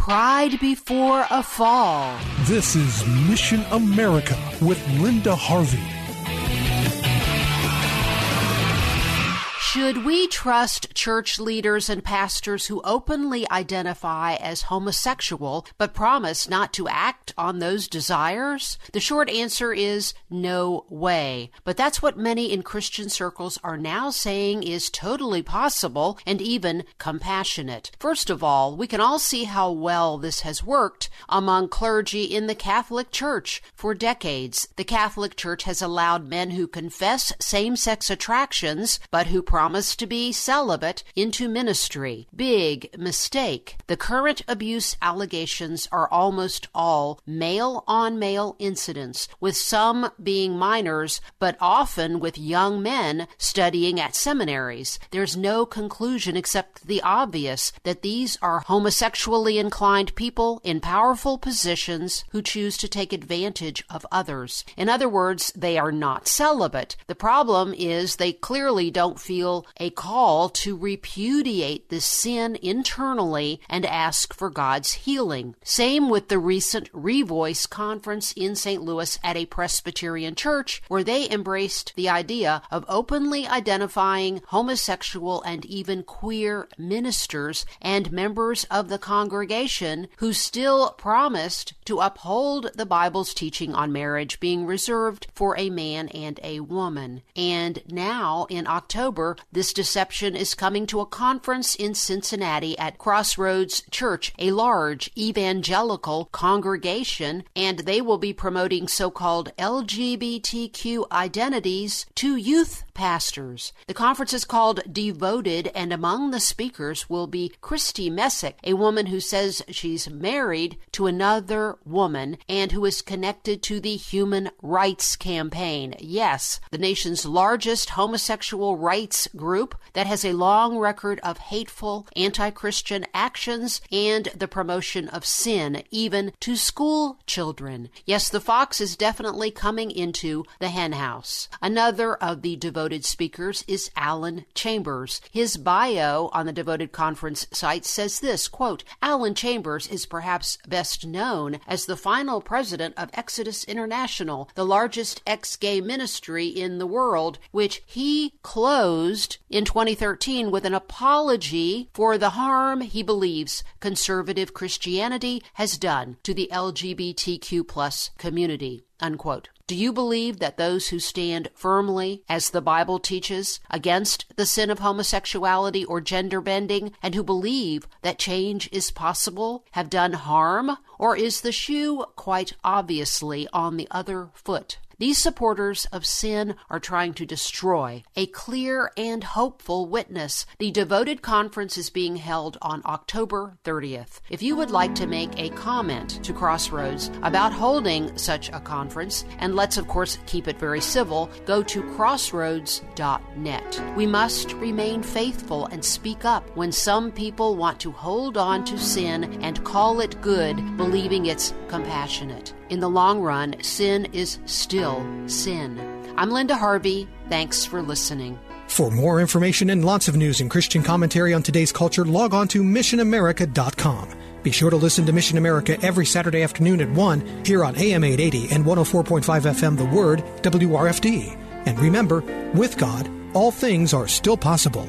Pride before a fall. This is Mission America with Linda Harvey. Should we trust church leaders and pastors who openly identify as homosexual but promise not to act on those desires? The short answer is no way. But that's what many in Christian circles are now saying is totally possible and even compassionate. First of all, we can all see how well this has worked among clergy in the Catholic Church for decades. The Catholic Church has allowed men who confess same sex attractions but who promise to be celibate into ministry. Big mistake. The current abuse allegations are almost all male on male incidents, with some being minors, but often with young men studying at seminaries. There's no conclusion except the obvious that these are homosexually inclined people in powerful positions who choose to take advantage of others. In other words, they are not celibate. The problem is they clearly don't feel a call to repudiate the sin internally and ask for God's healing. Same with the recent Revoice conference in St. Louis at a Presbyterian church where they embraced the idea of openly identifying homosexual and even queer ministers and members of the congregation who still promised to uphold the Bible's teaching on marriage being reserved for a man and a woman. And now in October, this deception is coming to a conference in Cincinnati at Crossroads Church, a large evangelical congregation, and they will be promoting so called LGBTQ identities to youth pastors. The conference is called Devoted, and among the speakers will be Christy Messick, a woman who says she's married to another woman and who is connected to the Human Rights Campaign. Yes, the nation's largest homosexual rights group that has a long record of hateful anti Christian actions and the promotion of sin, even to school children. Yes, the fox is definitely coming into the henhouse. Another of the devoted speakers is Alan Chambers. His bio on the devoted conference site says this quote, Alan Chambers is perhaps best known as the final president of Exodus International, the largest ex gay ministry in the world, which he closed in 2013 with an apology for the harm he believes conservative Christianity has done to the LGBTQ plus community. Unquote. Do you believe that those who stand firmly, as the Bible teaches, against the sin of homosexuality or gender bending, and who believe that change is possible, have done harm? Or is the shoe quite obviously on the other foot? These supporters of sin are trying to destroy a clear and hopeful witness. The devoted conference is being held on October 30th. If you would like to make a comment to Crossroads about holding such a conference, and let's of course keep it very civil, go to crossroads.net. We must remain faithful and speak up when some people want to hold on to sin and call it good, believing it's compassionate. In the long run, sin is still sin. I'm Linda Harvey. Thanks for listening. For more information and lots of news and Christian commentary on today's culture, log on to missionamerica.com. Be sure to listen to Mission America every Saturday afternoon at 1 here on AM 880 and 104.5 FM The Word, WRFD. And remember, with God, all things are still possible.